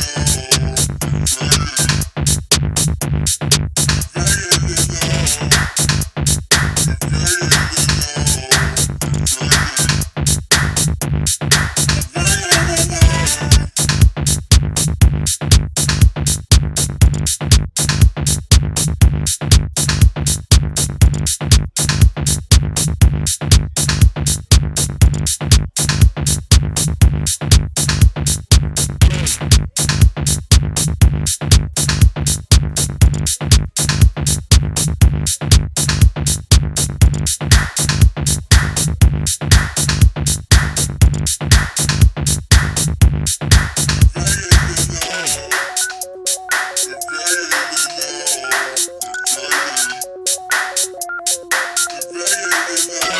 Thank you. Yeah.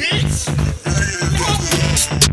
bitch!